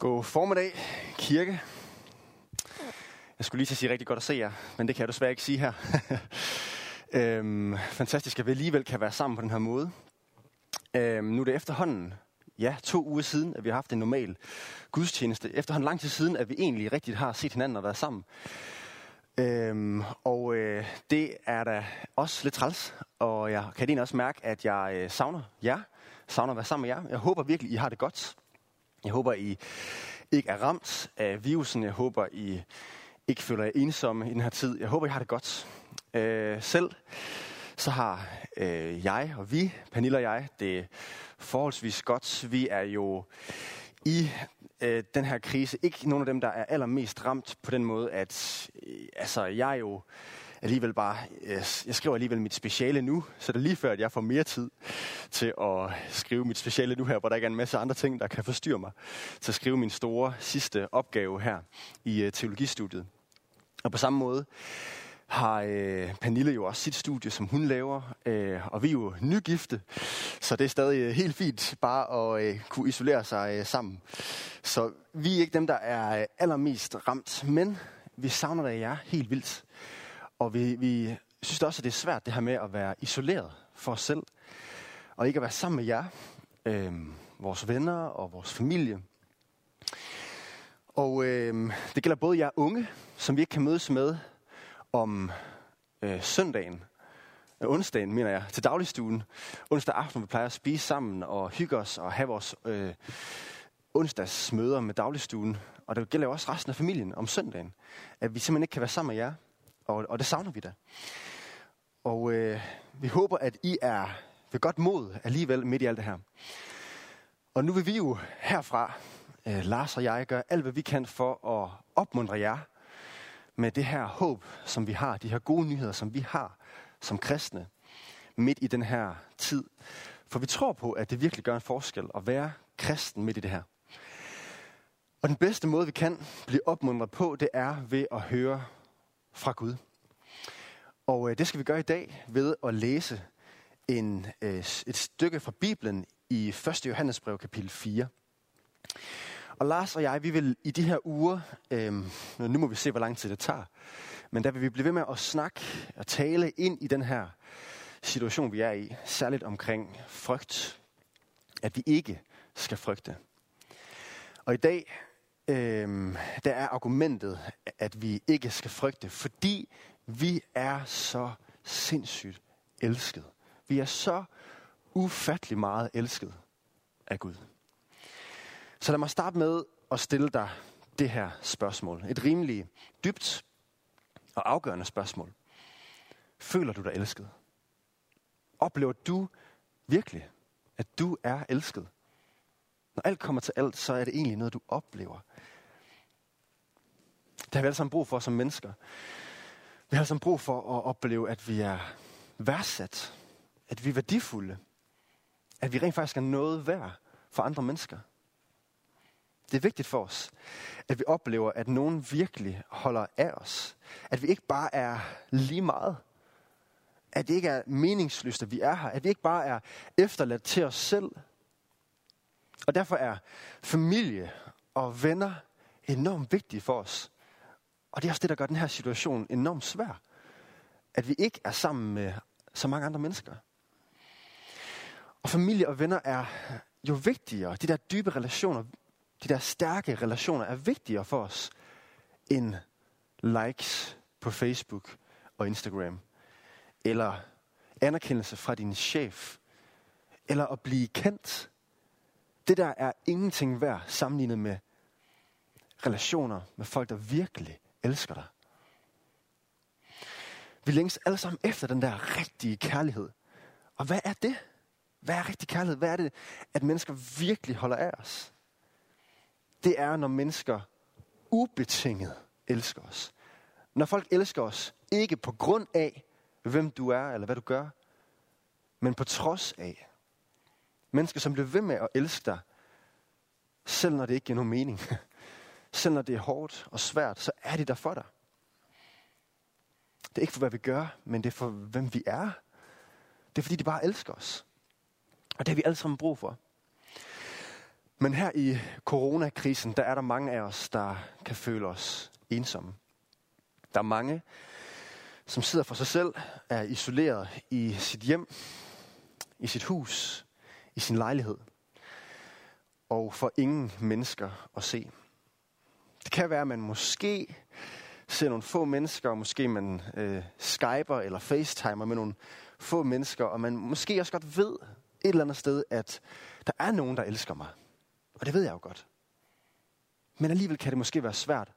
God formiddag, kirke. Jeg skulle lige til at sige rigtig godt at se jer, men det kan jeg desværre ikke sige her. øhm, fantastisk, at vi alligevel kan være sammen på den her måde. Øhm, nu er det efterhånden, ja, to uger siden, at vi har haft en normal gudstjeneste. Efterhånden lang tid siden, at vi egentlig rigtigt har set hinanden og været sammen. Øhm, og øh, det er da også lidt træls, og jeg kan egentlig også mærke, at jeg øh, savner jer, savner at være sammen med jer. Jeg håber virkelig, I har det godt. Jeg håber, I ikke er ramt af virusen. Jeg håber, I ikke føler jer ensomme i den her tid. Jeg håber, I har det godt. Øh, selv så har øh, jeg og vi, Pernille og jeg, det forholdsvis godt. Vi er jo i øh, den her krise ikke nogen af dem, der er allermest ramt på den måde, at øh, altså, jeg er jo alligevel bare, jeg skriver alligevel mit speciale nu, så det er lige før, at jeg får mere tid til at skrive mit speciale nu her, hvor der ikke er en masse andre ting, der kan forstyrre mig, til at skrive min store sidste opgave her i øh, teologistudiet. Og på samme måde har øh, Pernille jo også sit studie, som hun laver, øh, og vi er jo nygifte, så det er stadig øh, helt fint bare at øh, kunne isolere sig øh, sammen. Så vi er ikke dem, der er øh, allermest ramt, men vi savner da jer helt vildt. Og vi, vi synes også, at det er svært det her med at være isoleret for os selv, og ikke at være sammen med jer, øh, vores venner og vores familie. Og øh, det gælder både jer unge, som vi ikke kan mødes med om øh, søndagen, øh, onsdagen mener jeg, til dagligstuen. Onsdag aften vi plejer at spise sammen og hygge os og have vores øh, onsdagsmøder med dagligstuen. Og det gælder jo også resten af familien om søndagen, at vi simpelthen ikke kan være sammen med jer og, og det savner vi da. Og øh, vi håber, at I er ved godt mod alligevel midt i alt det her. Og nu vil vi jo herfra, øh, Lars og jeg, gøre alt, hvad vi kan for at opmuntre jer med det her håb, som vi har, de her gode nyheder, som vi har som kristne midt i den her tid. For vi tror på, at det virkelig gør en forskel at være kristen midt i det her. Og den bedste måde, vi kan blive opmuntret på, det er ved at høre fra Gud. Og øh, det skal vi gøre i dag ved at læse en, øh, et stykke fra Bibelen i 1. Johannesbrev kapitel 4. Og Lars og jeg, vi vil i de her uger, øh, nu må vi se, hvor lang tid det tager, men der vil vi blive ved med at snakke og tale ind i den her situation, vi er i, særligt omkring frygt, at vi ikke skal frygte. Og i dag, øh, der er argumentet, at vi ikke skal frygte, fordi vi er så sindssygt elsket. Vi er så ufattelig meget elsket af Gud. Så lad mig starte med at stille dig det her spørgsmål. Et rimelig dybt og afgørende spørgsmål. Føler du dig elsket? Oplever du virkelig, at du er elsket? Når alt kommer til alt, så er det egentlig noget, du oplever. Det har vi alle sammen brug for som mennesker. Vi har alle sammen brug for at opleve, at vi er værdsat. At vi er værdifulde. At vi rent faktisk er noget værd for andre mennesker. Det er vigtigt for os, at vi oplever, at nogen virkelig holder af os. At vi ikke bare er lige meget. At det ikke er meningsløst, at vi er her. At vi ikke bare er efterladt til os selv. Og derfor er familie og venner enormt vigtige for os. Og det er også det, der gør den her situation enormt svær. At vi ikke er sammen med så mange andre mennesker. Og familie og venner er jo vigtigere. De der dybe relationer, de der stærke relationer er vigtigere for os end likes på Facebook og Instagram. Eller anerkendelse fra din chef. Eller at blive kendt. Det der er ingenting værd sammenlignet med relationer med folk, der virkelig elsker dig. Vi længes alle sammen efter den der rigtige kærlighed. Og hvad er det? Hvad er rigtig kærlighed? Hvad er det, at mennesker virkelig holder af os? Det er, når mennesker ubetinget elsker os. Når folk elsker os, ikke på grund af, hvem du er eller hvad du gør, men på trods af. Mennesker, som bliver ved med at elske dig, selv når det ikke giver nogen mening. Selv når det er hårdt og svært, så er de der for dig. Det er ikke for, hvad vi gør, men det er for, hvem vi er. Det er, fordi de bare elsker os. Og det har vi alle sammen brug for. Men her i coronakrisen, der er der mange af os, der kan føle os ensomme. Der er mange, som sidder for sig selv, er isoleret i sit hjem, i sit hus, i sin lejlighed, og for ingen mennesker at se. Det kan være, at man måske ser nogle få mennesker, og måske man øh, skyper eller facetimer med nogle få mennesker, og man måske også godt ved et eller andet sted, at der er nogen, der elsker mig. Og det ved jeg jo godt. Men alligevel kan det måske være svært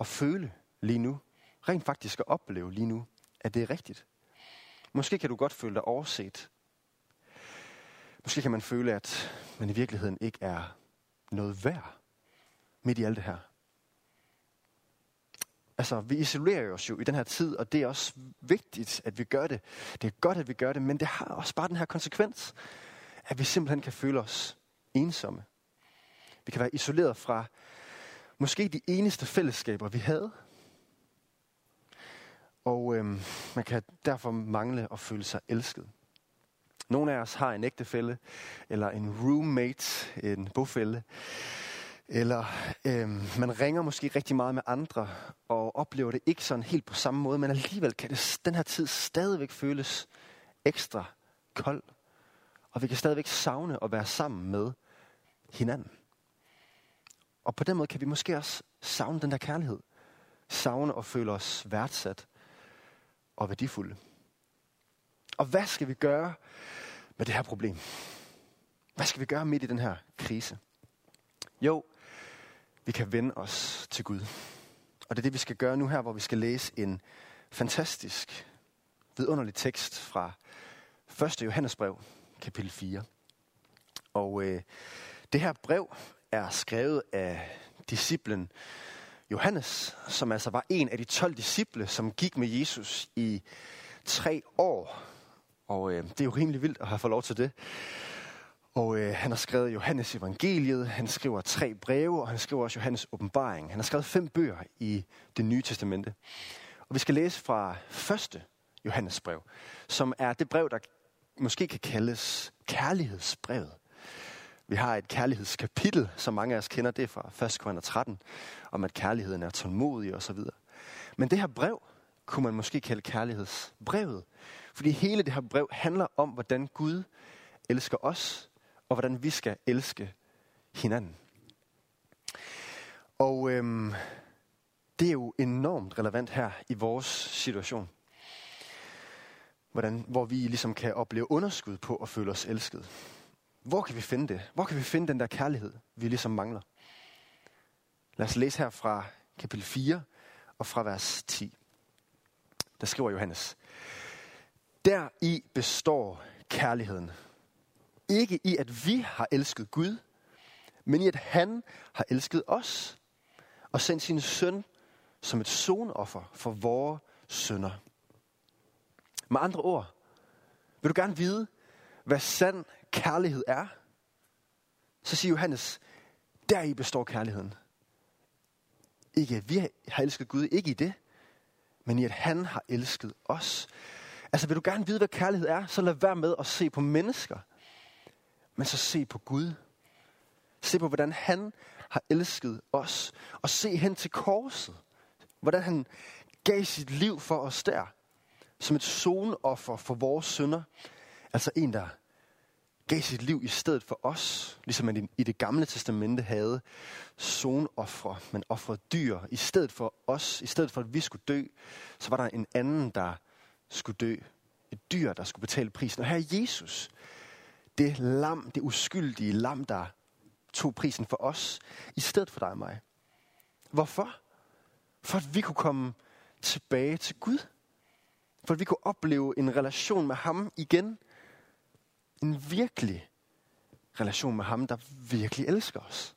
at føle lige nu, rent faktisk at opleve lige nu, at det er rigtigt. Måske kan du godt føle dig overset. Måske kan man føle, at man i virkeligheden ikke er noget værd midt i alt det her. Altså, vi isolerer os jo i den her tid, og det er også vigtigt, at vi gør det. Det er godt, at vi gør det, men det har også bare den her konsekvens, at vi simpelthen kan føle os ensomme. Vi kan være isoleret fra måske de eneste fællesskaber, vi havde. Og øhm, man kan derfor mangle at føle sig elsket. Nogle af os har en ægtefælle, eller en roommate, en bofælle, eller øhm, man ringer måske rigtig meget med andre, og oplever det ikke sådan helt på samme måde, men alligevel kan det den her tid stadigvæk føles ekstra kold. Og vi kan stadigvæk savne at være sammen med hinanden. Og på den måde kan vi måske også savne den der kærlighed. Savne og føle os værdsat og værdifulde. Og hvad skal vi gøre med det her problem? Hvad skal vi gøre midt i den her krise? Jo, vi kan vende os til Gud. Og det er det, vi skal gøre nu her, hvor vi skal læse en fantastisk, vidunderlig tekst fra 1. Johannesbrev, kapitel 4. Og øh, det her brev er skrevet af disciplen Johannes, som altså var en af de 12 disciple, som gik med Jesus i tre år. Og øh, det er jo rimelig vildt at have fået lov til det. Og øh, han har skrevet Johannes evangeliet, han skriver tre breve, og han skriver også Johannes åbenbaring. Han har skrevet fem bøger i det nye testamente. Og vi skal læse fra første Johannes brev, som er det brev, der måske kan kaldes kærlighedsbrevet. Vi har et kærlighedskapitel, som mange af os kender, det fra 1. Korinther 13, om at kærligheden er tålmodig osv. Men det her brev kunne man måske kalde kærlighedsbrevet. Fordi hele det her brev handler om, hvordan Gud elsker os, og hvordan vi skal elske hinanden. Og øhm, det er jo enormt relevant her i vores situation. Hvordan, hvor vi ligesom kan opleve underskud på at føle os elsket. Hvor kan vi finde det? Hvor kan vi finde den der kærlighed, vi ligesom mangler? Lad os læse her fra kapitel 4 og fra vers 10. Der skriver Johannes. Der i består kærligheden. Ikke i, at vi har elsket Gud, men i, at han har elsket os og sendt sin søn som et sonoffer for vores sønder. Med andre ord, vil du gerne vide, hvad sand kærlighed er? Så siger Johannes, der i består kærligheden. Ikke at vi har elsket Gud, ikke i det, men i at han har elsket os. Altså vil du gerne vide, hvad kærlighed er, så lad være med at se på mennesker – men så se på Gud. Se på, hvordan han har elsket os. Og se hen til korset. Hvordan han gav sit liv for os der. Som et sonoffer for vores sønder. Altså en, der gav sit liv i stedet for os. Ligesom man i det gamle testamente havde sonoffre. Man offrede dyr i stedet for os. I stedet for, at vi skulle dø, så var der en anden, der skulle dø. Et dyr, der skulle betale prisen. Og her er Jesus det lam, det uskyldige lam, der tog prisen for os, i stedet for dig og mig. Hvorfor? For at vi kunne komme tilbage til Gud. For at vi kunne opleve en relation med ham igen. En virkelig relation med ham, der virkelig elsker os.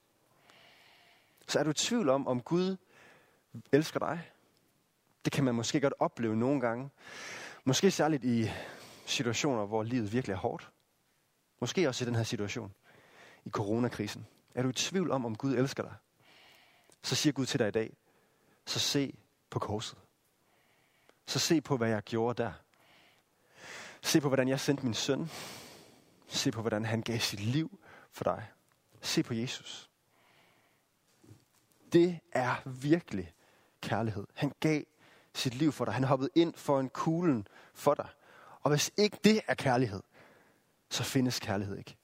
Så er du i tvivl om, om Gud elsker dig? Det kan man måske godt opleve nogle gange. Måske særligt i situationer, hvor livet virkelig er hårdt. Måske også i den her situation, i coronakrisen. Er du i tvivl om, om Gud elsker dig? Så siger Gud til dig i dag, så se på korset. Så se på, hvad jeg gjorde der. Se på, hvordan jeg sendte min søn. Se på, hvordan han gav sit liv for dig. Se på Jesus. Det er virkelig kærlighed. Han gav sit liv for dig. Han hoppede ind for en kuglen for dig. Og hvis ikke det er kærlighed, så findes kærlighed ikke.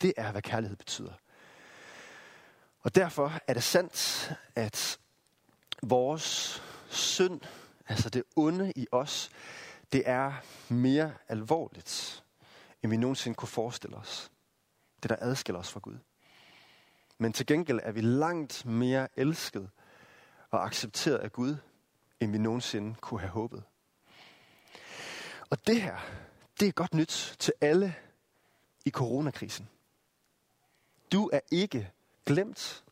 Det er, hvad kærlighed betyder. Og derfor er det sandt, at vores synd, altså det onde i os, det er mere alvorligt, end vi nogensinde kunne forestille os. Det, der adskiller os fra Gud. Men til gengæld er vi langt mere elsket og accepteret af Gud, end vi nogensinde kunne have håbet. Og det her, det er godt nyt til alle i coronakrisen. Du er ikke glemt.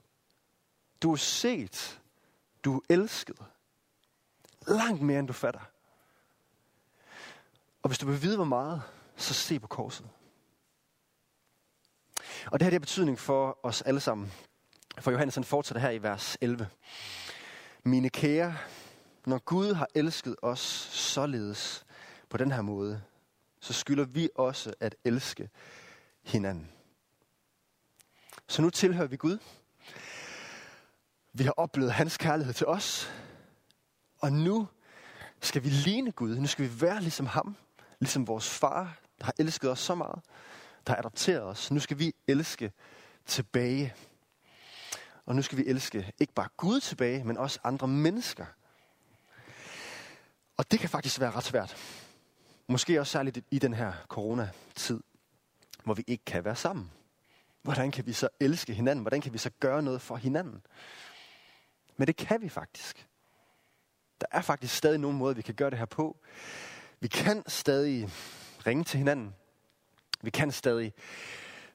Du er set. Du er elsket. Langt mere, end du fatter. Og hvis du vil vide, hvor meget, så se på korset. Og det her det har betydning for os alle sammen. For Johannes han fortsætter her i vers 11. Mine kære, når Gud har elsket os således på den her måde, så skylder vi også at elske hinanden. Så nu tilhører vi Gud. Vi har oplevet hans kærlighed til os. Og nu skal vi ligne Gud. Nu skal vi være ligesom ham. Ligesom vores far, der har elsket os så meget. Der har adopteret os. Nu skal vi elske tilbage. Og nu skal vi elske ikke bare Gud tilbage, men også andre mennesker. Og det kan faktisk være ret svært. Måske også særligt i den her coronatid, hvor vi ikke kan være sammen. Hvordan kan vi så elske hinanden? Hvordan kan vi så gøre noget for hinanden? Men det kan vi faktisk. Der er faktisk stadig nogle måder, vi kan gøre det her på. Vi kan stadig ringe til hinanden. Vi kan stadig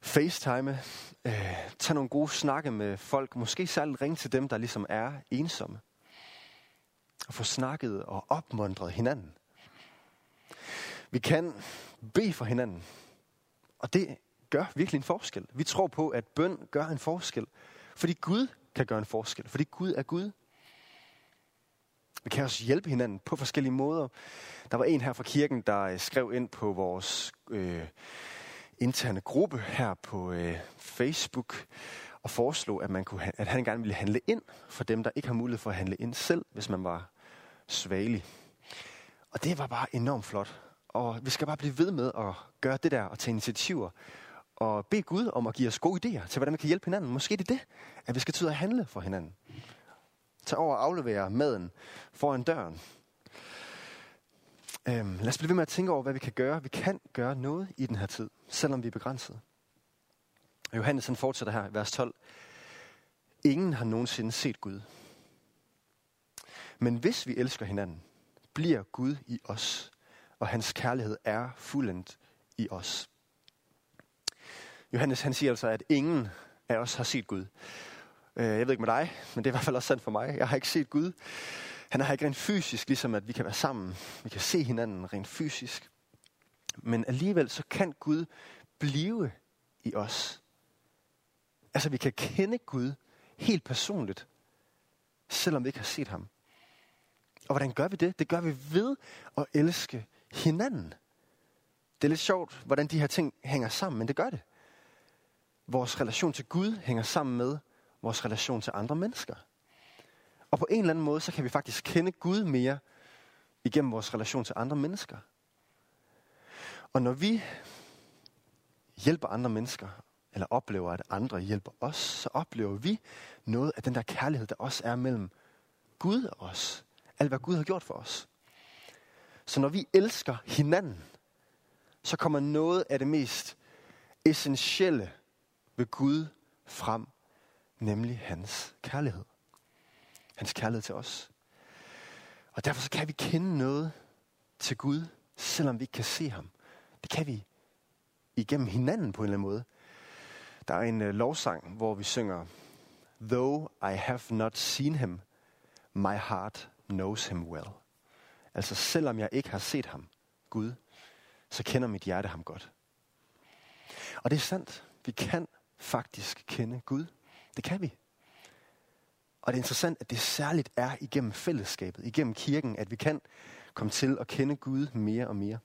facetime, øh, tage nogle gode snakke med folk. Måske særligt ringe til dem, der ligesom er ensomme. Og få snakket og opmuntret hinanden. Vi kan bede for hinanden. Og det gør virkelig en forskel. Vi tror på, at bøn gør en forskel. Fordi Gud kan gøre en forskel. Fordi Gud er Gud. Vi kan også hjælpe hinanden på forskellige måder. Der var en her fra kirken, der øh, skrev ind på vores øh, interne gruppe her på øh, Facebook og foreslog, at, man kunne, at han gerne ville handle ind for dem, der ikke har mulighed for at handle ind selv, hvis man var svagelig. Og det var bare enormt flot. Og vi skal bare blive ved med at gøre det der og tage initiativer. Og bede Gud om at give os gode idéer til, hvordan vi kan hjælpe hinanden. Måske det er det, at vi skal tyde at handle for hinanden. Tag over og aflevere maden foran døren. Øhm, lad os blive ved med at tænke over, hvad vi kan gøre. Vi kan gøre noget i den her tid, selvom vi er begrænset. Og Johannes han fortsætter her, i vers 12. Ingen har nogensinde set Gud. Men hvis vi elsker hinanden, bliver Gud i os, og hans kærlighed er fuldendt i os. Johannes han siger altså, at ingen af os har set Gud. Øh, jeg ved ikke med dig, men det er i hvert fald også sandt for mig. Jeg har ikke set Gud. Han er her ikke rent fysisk, ligesom at vi kan være sammen. Vi kan se hinanden rent fysisk. Men alligevel så kan Gud blive i os. Altså vi kan kende Gud helt personligt, selvom vi ikke har set ham. Og hvordan gør vi det? Det gør vi ved at elske hinanden. Det er lidt sjovt, hvordan de her ting hænger sammen, men det gør det. Vores relation til Gud hænger sammen med vores relation til andre mennesker. Og på en eller anden måde, så kan vi faktisk kende Gud mere igennem vores relation til andre mennesker. Og når vi hjælper andre mennesker, eller oplever, at andre hjælper os, så oplever vi noget af den der kærlighed, der også er mellem Gud og os. Alt hvad Gud har gjort for os. Så når vi elsker hinanden, så kommer noget af det mest essentielle ved Gud frem, nemlig hans kærlighed. Hans kærlighed til os. Og derfor så kan vi kende noget til Gud, selvom vi ikke kan se ham. Det kan vi igennem hinanden på en eller anden måde. Der er en uh, lovsang, hvor vi synger, Though I have not seen him, my heart knows him well. Altså selvom jeg ikke har set ham, Gud, så kender mit hjerte ham godt. Og det er sandt. Vi kan faktisk kende Gud. Det kan vi. Og det er interessant, at det særligt er igennem fællesskabet, igennem kirken, at vi kan komme til at kende Gud mere og mere.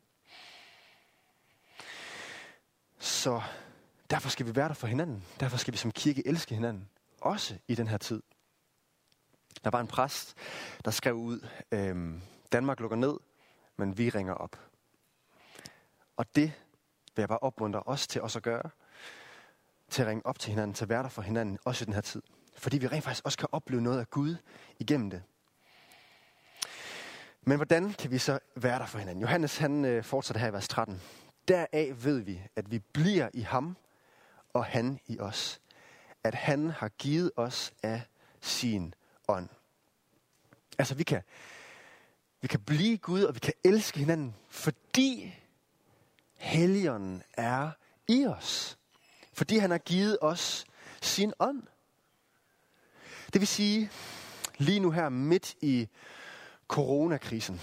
Så Derfor skal vi være der for hinanden. Derfor skal vi som kirke elske hinanden. Også i den her tid. Der var en præst, der skrev ud, øhm, Danmark lukker ned, men vi ringer op. Og det vil jeg bare opmuntre os til også at gøre. Til at ringe op til hinanden, til at være der for hinanden, også i den her tid. Fordi vi rent faktisk også kan opleve noget af Gud igennem det. Men hvordan kan vi så være der for hinanden? Johannes han øh, fortsætter her i vers 13. Deraf ved vi, at vi bliver i ham, og han i os. At han har givet os af sin ånd. Altså vi kan, vi kan blive Gud, og vi kan elske hinanden, fordi Helligånden er i os. Fordi han har givet os sin ånd. Det vil sige, lige nu her midt i coronakrisen,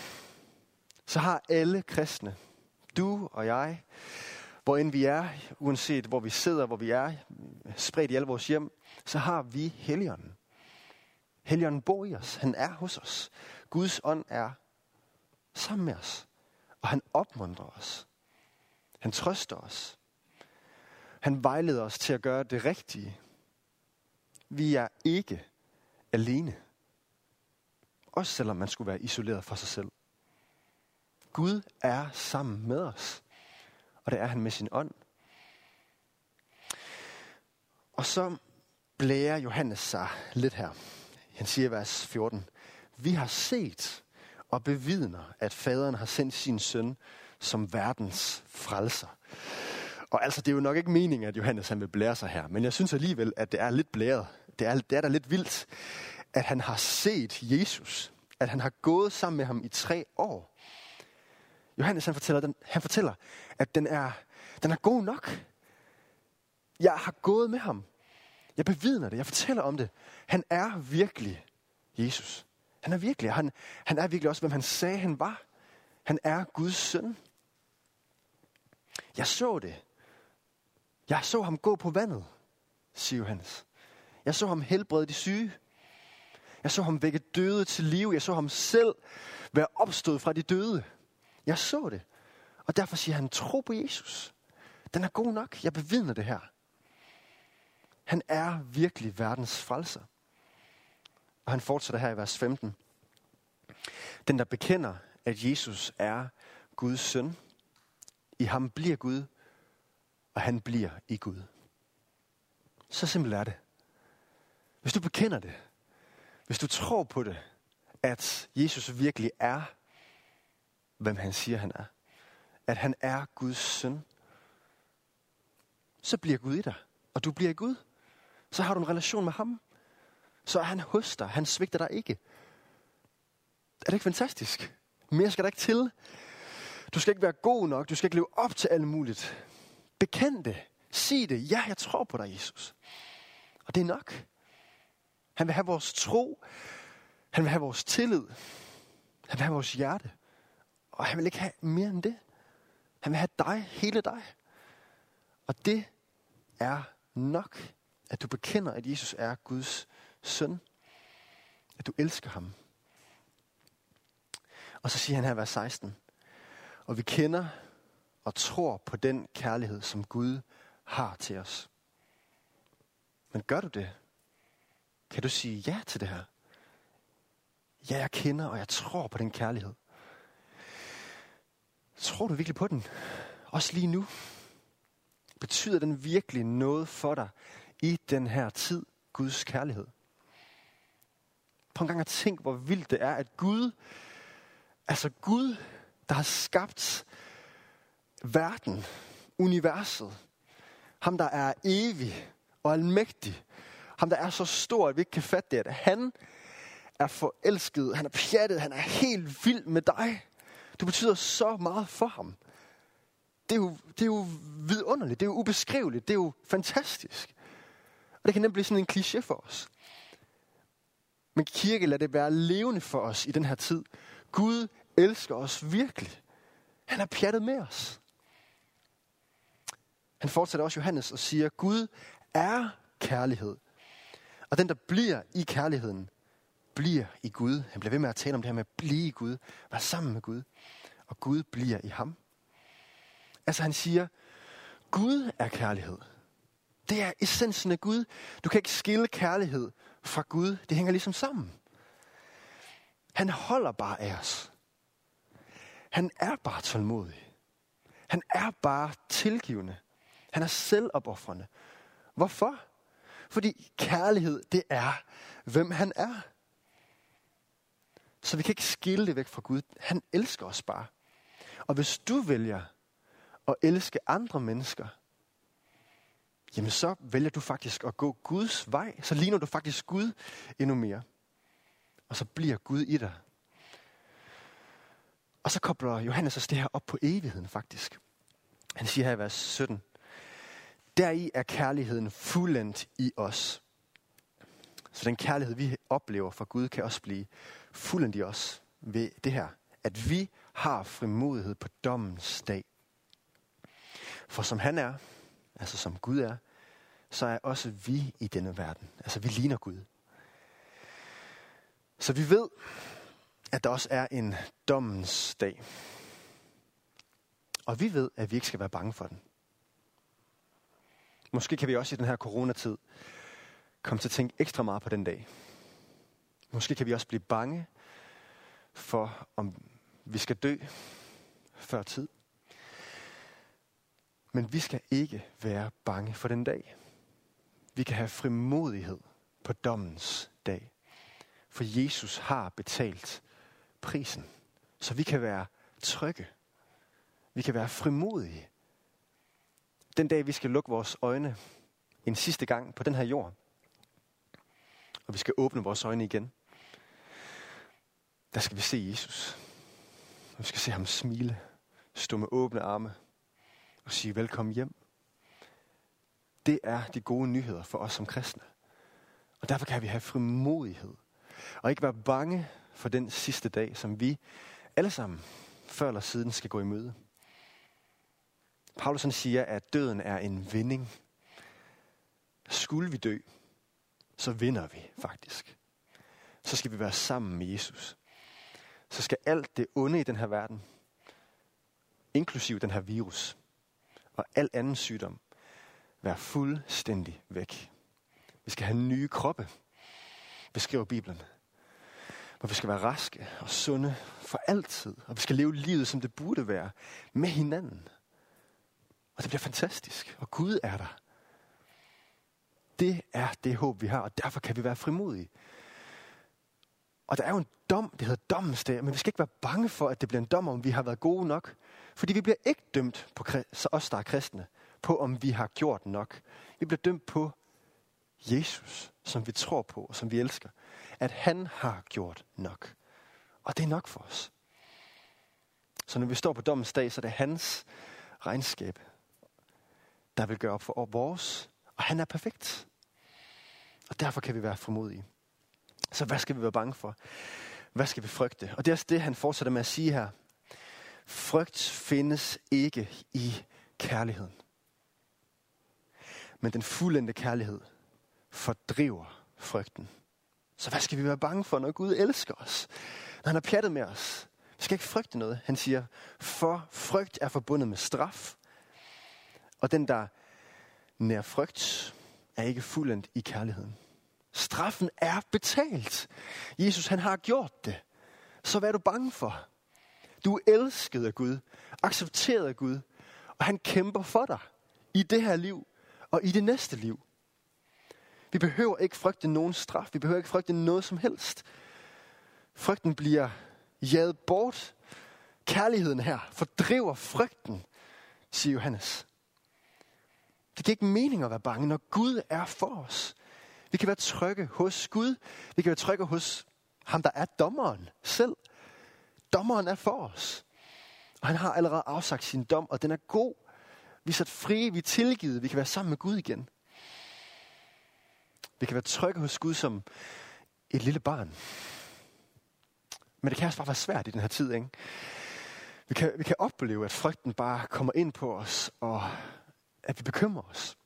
så har alle kristne, du og jeg, hvor end vi er, uanset hvor vi sidder, hvor vi er, spredt i alle vores hjem, så har vi Helligånden. Helligånden bor i os. Han er hos os. Guds ånd er sammen med os. Og han opmuntrer os. Han trøster os. Han vejleder os til at gøre det rigtige. Vi er ikke alene. Også selvom man skulle være isoleret fra sig selv. Gud er sammen med os. Og det er han med sin ånd. Og så blærer Johannes sig lidt her. Han siger i vers 14. Vi har set og bevidner, at faderen har sendt sin søn som verdens frelser. Og altså, det er jo nok ikke meningen, at Johannes han vil blære sig her, men jeg synes alligevel, at det er lidt blæret. Det er, det er da lidt vildt, at han har set Jesus. At han har gået sammen med ham i tre år. Johannes han fortæller, den, han fortæller at den er, den er god nok. Jeg har gået med ham. Jeg bevidner det. Jeg fortæller om det. Han er virkelig Jesus. Han er virkelig. Han, han er virkelig også, hvem han sagde, han var. Han er Guds søn. Jeg så det. Jeg så ham gå på vandet, siger Johannes. Jeg så ham helbrede de syge. Jeg så ham vække døde til live. Jeg så ham selv være opstået fra de døde. Jeg så det. Og derfor siger han, tro på Jesus. Den er god nok. Jeg bevidner det her. Han er virkelig verdens frelser. Og han fortsætter her i vers 15. Den, der bekender, at Jesus er Guds søn, i ham bliver Gud, og han bliver i Gud. Så simpelt er det. Hvis du bekender det, hvis du tror på det, at Jesus virkelig er, hvem han siger, han er, at han er Guds søn, så bliver Gud i dig, og du bliver i Gud. Så har du en relation med ham. Så er han hos dig. Han svigter dig ikke. Er det ikke fantastisk? Mere skal der ikke til. Du skal ikke være god nok. Du skal ikke leve op til alt muligt. Bekend det. Sig det. Ja, jeg tror på dig, Jesus. Og det er nok. Han vil have vores tro. Han vil have vores tillid. Han vil have vores hjerte. Og han vil ikke have mere end det. Han vil have dig, hele dig. Og det er nok, at du bekender, at Jesus er Guds søn. At du elsker ham. Og så siger han her vers 16. Og vi kender og tror på den kærlighed, som Gud har til os. Men gør du det? Kan du sige ja til det her? Ja, jeg kender, og jeg tror på den kærlighed. Tror du virkelig på den? Også lige nu? Betyder den virkelig noget for dig i den her tid, Guds kærlighed? På en gang at tænke, hvor vildt det er, at Gud, altså Gud, der har skabt verden, universet, ham der er evig og almægtig, ham der er så stor, at vi ikke kan fatte det, at han er forelsket, han er pjattet, han er helt vild med dig. Du betyder så meget for ham. Det er, jo, det er jo vidunderligt, det er jo ubeskriveligt, det er jo fantastisk. Og det kan nemt blive sådan en kliché for os. Men kirke, lad det være levende for os i den her tid. Gud elsker os virkelig. Han er pjattet med os. Han fortsætter også Johannes og siger, Gud er kærlighed. Og den, der bliver i kærligheden, bliver i Gud. Han bliver ved med at tale om det her med at blive i Gud. Være sammen med Gud. Og Gud bliver i ham. Altså han siger, Gud er kærlighed. Det er essensen af Gud. Du kan ikke skille kærlighed fra Gud. Det hænger ligesom sammen. Han holder bare af os. Han er bare tålmodig. Han er bare tilgivende. Han er selvopoffrende. Hvorfor? Fordi kærlighed, det er, hvem han er. Så vi kan ikke skille det væk fra Gud. Han elsker os bare. Og hvis du vælger at elske andre mennesker, jamen så vælger du faktisk at gå Guds vej. Så ligner du faktisk Gud endnu mere. Og så bliver Gud i dig. Og så kobler Johannes os det her op på evigheden faktisk. Han siger her i vers 17. Deri er kærligheden fuldendt i os. Så den kærlighed, vi oplever fra Gud, kan også blive fuldendt i os ved det her. At vi har frimodighed på dommens dag. For som han er, altså som Gud er, så er også vi i denne verden. Altså vi ligner Gud. Så vi ved, at der også er en dommens dag. Og vi ved, at vi ikke skal være bange for den. Måske kan vi også i den her coronatid komme til at tænke ekstra meget på den dag. Måske kan vi også blive bange for, om vi skal dø før tid. Men vi skal ikke være bange for den dag. Vi kan have frimodighed på dommens dag. For Jesus har betalt prisen. Så vi kan være trygge. Vi kan være frimodige. Den dag, vi skal lukke vores øjne en sidste gang på den her jord, og vi skal åbne vores øjne igen, der skal vi se Jesus. Og vi skal se ham smile, stå med åbne arme og sige velkommen hjem. Det er de gode nyheder for os som kristne. Og derfor kan vi have frimodighed. Og ikke være bange for den sidste dag, som vi alle sammen før eller siden skal gå i møde. Paulus siger, at døden er en vinding. Skulle vi dø, så vinder vi faktisk. Så skal vi være sammen med Jesus. Så skal alt det onde i den her verden, inklusiv den her virus og al anden sygdom, være fuldstændig væk. Vi skal have nye kroppe, beskriver Bibelen. Hvor vi skal være raske og sunde for altid. Og vi skal leve livet, som det burde være, med hinanden. Og det bliver fantastisk. Og Gud er der. Det er det håb, vi har, og derfor kan vi være frimodige. Og der er jo en dom, det hedder dommens dag, men vi skal ikke være bange for, at det bliver en dom, om vi har været gode nok. Fordi vi bliver ikke dømt på så os, der er kristne, på om vi har gjort nok. Vi bliver dømt på Jesus, som vi tror på og som vi elsker. At han har gjort nok. Og det er nok for os. Så når vi står på dommens dag, så er det hans regnskab, der vil gøre op for vores. Og han er perfekt. Og derfor kan vi være formodige. Så hvad skal vi være bange for? Hvad skal vi frygte? Og det er også det, han fortsætter med at sige her. Frygt findes ikke i kærligheden. Men den fuldendte kærlighed fordriver frygten. Så hvad skal vi være bange for, når Gud elsker os? Når han har pjattet med os? Vi skal ikke frygte noget. Han siger, for frygt er forbundet med straf. Og den, der nær frygt, er ikke fuldendt i kærligheden. Straffen er betalt. Jesus, han har gjort det. Så hvad er du bange for? Du er elsket af Gud, accepteret af Gud, og han kæmper for dig i det her liv og i det næste liv. Vi behøver ikke frygte nogen straf. Vi behøver ikke frygte noget som helst. Frygten bliver jaget bort. Kærligheden her fordriver frygten, siger Johannes. Det giver ikke mening at være bange, når Gud er for os. Vi kan være trygge hos Gud. Vi kan være trygge hos ham, der er dommeren selv. Dommeren er for os. Og han har allerede afsagt sin dom, og den er god. Vi er sat frie, vi er tilgivet, vi kan være sammen med Gud igen. Vi kan være trygge hos Gud som et lille barn. Men det kan også bare være svært i den her tid, ikke? Vi kan, vi kan opleve, at frygten bare kommer ind på os, og at vi bekymrer os.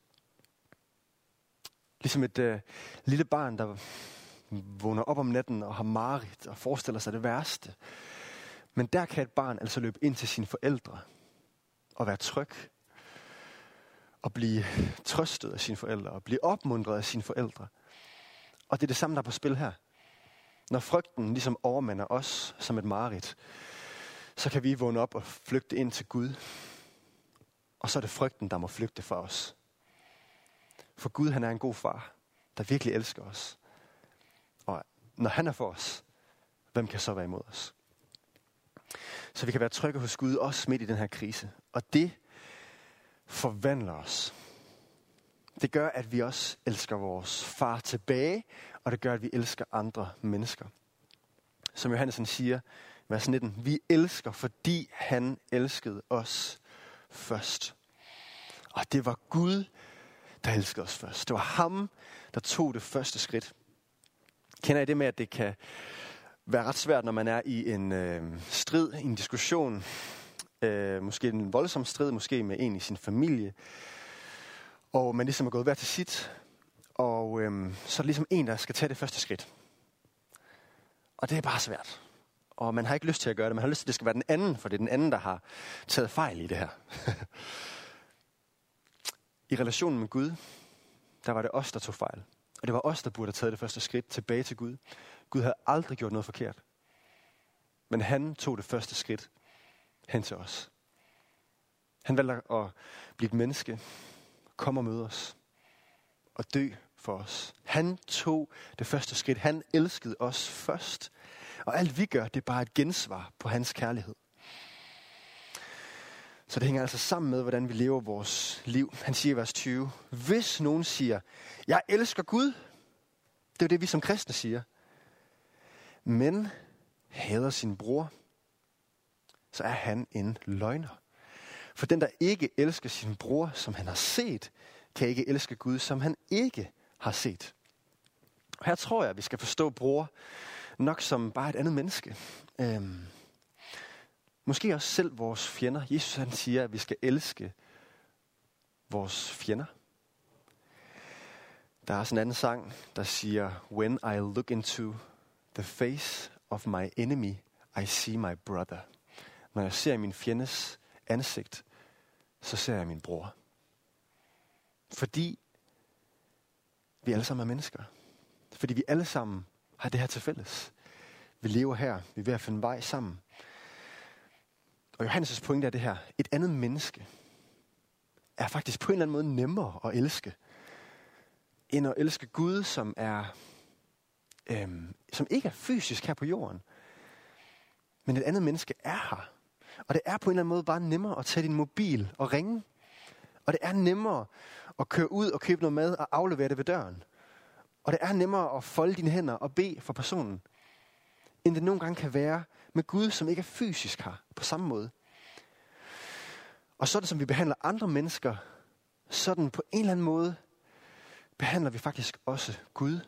Ligesom et øh, lille barn, der vågner op om natten og har mareridt og forestiller sig det værste. Men der kan et barn altså løbe ind til sine forældre og være tryg at blive trøstet af sine forældre, og blive opmuntret af sine forældre. Og det er det samme, der er på spil her. Når frygten ligesom overmander os som et mareridt, så kan vi vågne op og flygte ind til Gud. Og så er det frygten, der må flygte fra os. For Gud, han er en god far, der virkelig elsker os. Og når han er for os, hvem kan så være imod os? Så vi kan være trygge hos Gud, også midt i den her krise. Og det forvandler os. Det gør, at vi også elsker vores far tilbage, og det gør, at vi elsker andre mennesker. Som Johannes siger, vers 19, vi elsker, fordi han elskede os først. Og det var Gud, der elskede os først. Det var ham, der tog det første skridt. Kender I det med, at det kan være ret svært, når man er i en øh, strid, i en diskussion, øh, måske en voldsom strid, måske med en i sin familie, og man ligesom er gået hver til sit, og øh, så er det ligesom en, der skal tage det første skridt. Og det er bare svært. Og man har ikke lyst til at gøre det. Man har lyst til, at det skal være den anden, for det er den anden, der har taget fejl i det her. I relationen med Gud, der var det os, der tog fejl. Og det var os, der burde have taget det første skridt tilbage til Gud. Gud havde aldrig gjort noget forkert. Men han tog det første skridt hen til os. Han valgte at blive et menneske, komme og møde os og dø for os. Han tog det første skridt. Han elskede os først. Og alt vi gør, det er bare et gensvar på hans kærlighed. Så det hænger altså sammen med, hvordan vi lever vores liv. Han siger i vers 20, hvis nogen siger, jeg elsker Gud, det er det, vi som kristne siger, men hader sin bror, så er han en løgner. For den, der ikke elsker sin bror, som han har set, kan ikke elske Gud, som han ikke har set. Og her tror jeg, at vi skal forstå bror nok som bare et andet menneske. Øhm, måske også selv vores fjender. Jesus han siger, at vi skal elske vores fjender. Der er sådan en anden sang, der siger, When I look into the face of my enemy, I see my brother. Når jeg ser min fjendes ansigt, så ser jeg min bror. Fordi vi alle sammen er mennesker. Fordi vi alle sammen har det her til fælles. Vi lever her. Vi er ved at finde vej sammen. Og Johannes' pointe er det her. Et andet menneske er faktisk på en eller anden måde nemmere at elske, end at elske Gud, som er øhm, som ikke er fysisk her på jorden. Men et andet menneske er her. Og det er på en eller anden måde bare nemmere at tage din mobil og ringe. Og det er nemmere at køre ud og købe noget mad og aflevere det ved døren. Og det er nemmere at folde dine hænder og bede for personen, end det nogle gange kan være med Gud, som ikke er fysisk her på samme måde. Og sådan som vi behandler andre mennesker, sådan på en eller anden måde behandler vi faktisk også Gud.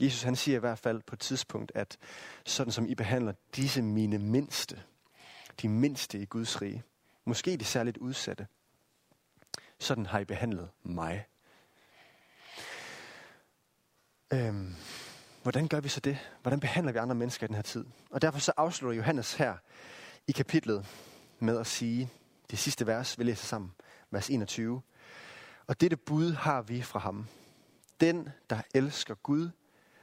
Jesus han siger i hvert fald på et tidspunkt, at sådan som I behandler disse mine mindste, de mindste i Guds rige, måske de særligt udsatte, sådan har I behandlet mig. Øhm, hvordan gør vi så det? Hvordan behandler vi andre mennesker i den her tid? Og derfor så afslutter Johannes her i kapitlet med at sige, det sidste vers, vi læser sammen, vers 21. Og dette bud har vi fra ham. Den, der elsker Gud,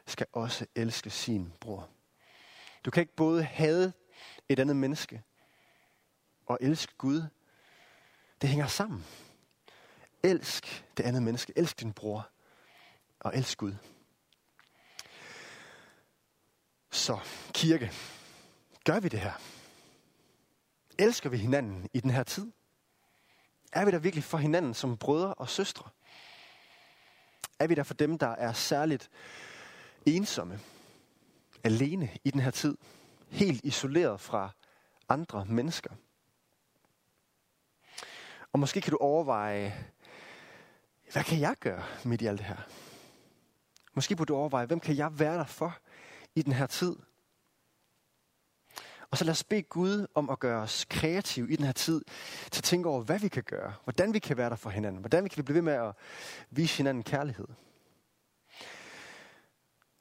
skal også elske sin bror. Du kan ikke både hade et andet menneske og elske Gud. Det hænger sammen. Elsk det andet menneske. Elsk din bror. Og elsk Gud. Så, kirke. Gør vi det her? Elsker vi hinanden i den her tid? Er vi der virkelig for hinanden som brødre og søstre? Er vi der for dem, der er særligt ensomme, alene i den her tid, helt isoleret fra andre mennesker? Og måske kan du overveje, hvad kan jeg gøre midt i alt det her? Måske burde du overveje, hvem kan jeg være der for i den her tid? Og så lad os bede Gud om at gøre os kreative i den her tid, til at tænke over, hvad vi kan gøre, hvordan vi kan være der for hinanden, hvordan vi kan blive ved med at vise hinanden kærlighed.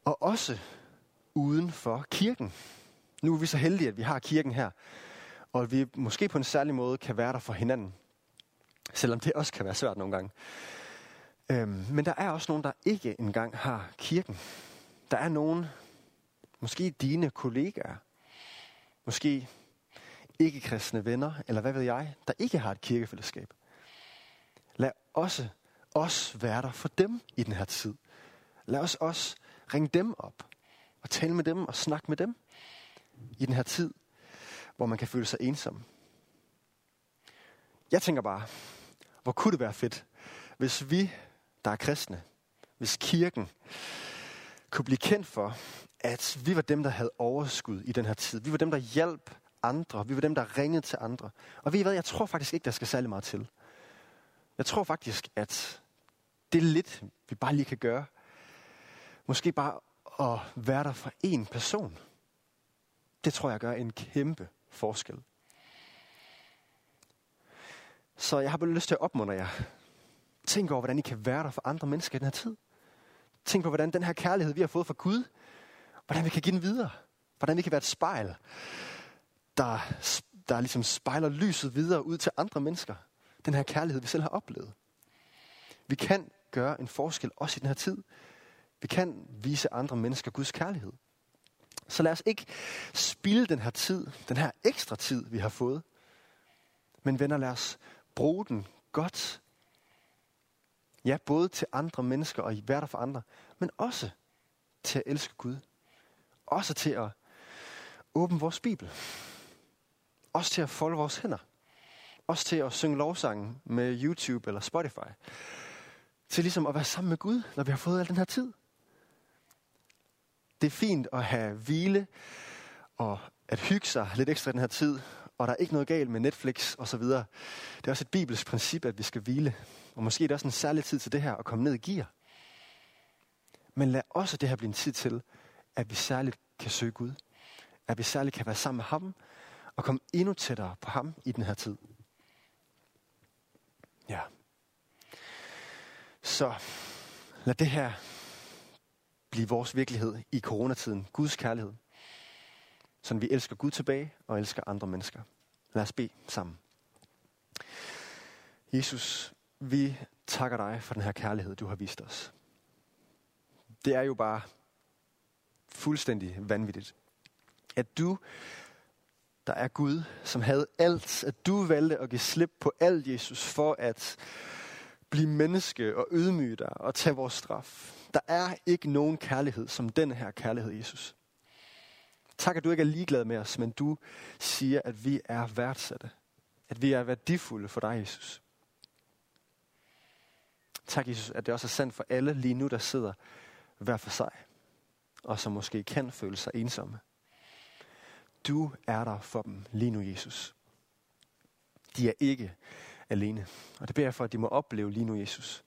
Og også uden for kirken. Nu er vi så heldige, at vi har kirken her, og at vi måske på en særlig måde kan være der for hinanden. Selvom det også kan være svært nogle gange. Øhm, men der er også nogen, der ikke engang har kirken. Der er nogen, måske dine kollegaer, måske ikke-kristne venner, eller hvad ved jeg, der ikke har et kirkefællesskab. Lad også os være der for dem i den her tid. Lad os også ringe dem op og tale med dem og snakke med dem i den her tid, hvor man kan føle sig ensom. Jeg tænker bare, hvor kunne det være fedt, hvis vi, der er kristne, hvis kirken kunne blive kendt for, at vi var dem, der havde overskud i den her tid. Vi var dem, der hjalp andre. Vi var dem, der ringede til andre. Og ved I hvad, jeg tror faktisk ikke, der skal særlig meget til. Jeg tror faktisk, at det er lidt, vi bare lige kan gøre. Måske bare at være der for én person. Det tror jeg gør en kæmpe forskel. Så jeg har bare lyst til at opmuntre jer. Tænk over, hvordan I kan være der for andre mennesker i den her tid. Tænk på, hvordan den her kærlighed, vi har fået fra Gud, hvordan vi kan give den videre. Hvordan vi kan være et spejl, der, der ligesom spejler lyset videre ud til andre mennesker. Den her kærlighed, vi selv har oplevet. Vi kan gøre en forskel også i den her tid. Vi kan vise andre mennesker Guds kærlighed. Så lad os ikke spilde den her tid, den her ekstra tid, vi har fået. Men venner, lad os bruge den godt. Ja, både til andre mennesker og være der for andre, men også til at elske Gud. Også til at åbne vores Bibel. Også til at folde vores hænder. Også til at synge lovsangen med YouTube eller Spotify. Til ligesom at være sammen med Gud, når vi har fået al den her tid. Det er fint at have hvile og at hygge sig lidt ekstra i den her tid. Og der er ikke noget galt med Netflix og så videre. Det er også et bibelsk princip, at vi skal hvile. Og måske er det også en særlig tid til det her at komme ned i gear. Men lad også det her blive en tid til, at vi særligt kan søge Gud. At vi særligt kan være sammen med ham og komme endnu tættere på ham i den her tid. Ja. Så lad det her blive vores virkelighed i coronatiden. Guds kærlighed. Så vi elsker Gud tilbage og elsker andre mennesker. Lad os bede sammen. Jesus, vi takker dig for den her kærlighed, du har vist os. Det er jo bare fuldstændig vanvittigt, at du, der er Gud, som havde alt, at du valgte at give slip på alt, Jesus, for at blive menneske og ydmyge dig og tage vores straf. Der er ikke nogen kærlighed som den her kærlighed, Jesus. Tak, at du ikke er ligeglad med os, men du siger, at vi er værdsatte. At vi er værdifulde for dig, Jesus. Tak, Jesus, at det også er sandt for alle lige nu, der sidder hver for sig, og som måske kan føle sig ensomme. Du er der for dem lige nu, Jesus. De er ikke alene. Og det beder jeg for, at de må opleve lige nu, Jesus.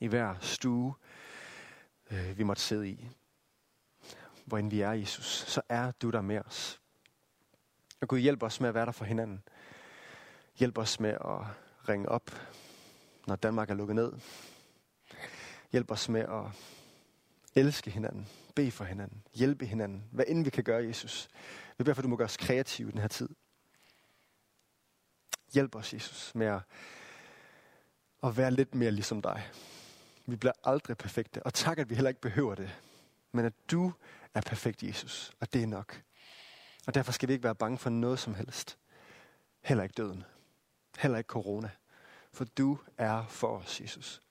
I hver stue, øh, vi måtte sidde i. Hvor end vi er, Jesus, så er du der med os. Og Gud, hjælp os med at være der for hinanden. Hjælp os med at ringe op, når Danmark er lukket ned. Hjælp os med at elske hinanden, bede for hinanden, hjælpe hinanden, hvad end vi kan gøre, Jesus. Vi beder for, at du må gøre os kreative i den her tid. Hjælp os, Jesus, med at, at være lidt mere ligesom dig. Vi bliver aldrig perfekte, og tak, at vi heller ikke behøver det. Men at du er perfekt, Jesus, og det er nok. Og derfor skal vi ikke være bange for noget som helst. Heller ikke døden. Heller ikke corona. For du er for os, Jesus.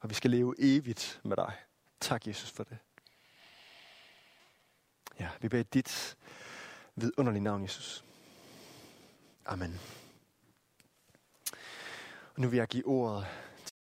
Og vi skal leve evigt med dig. Tak, Jesus, for det. Ja, vi beder dit vidunderlige navn, Jesus. Amen. Og nu vil jeg give ordet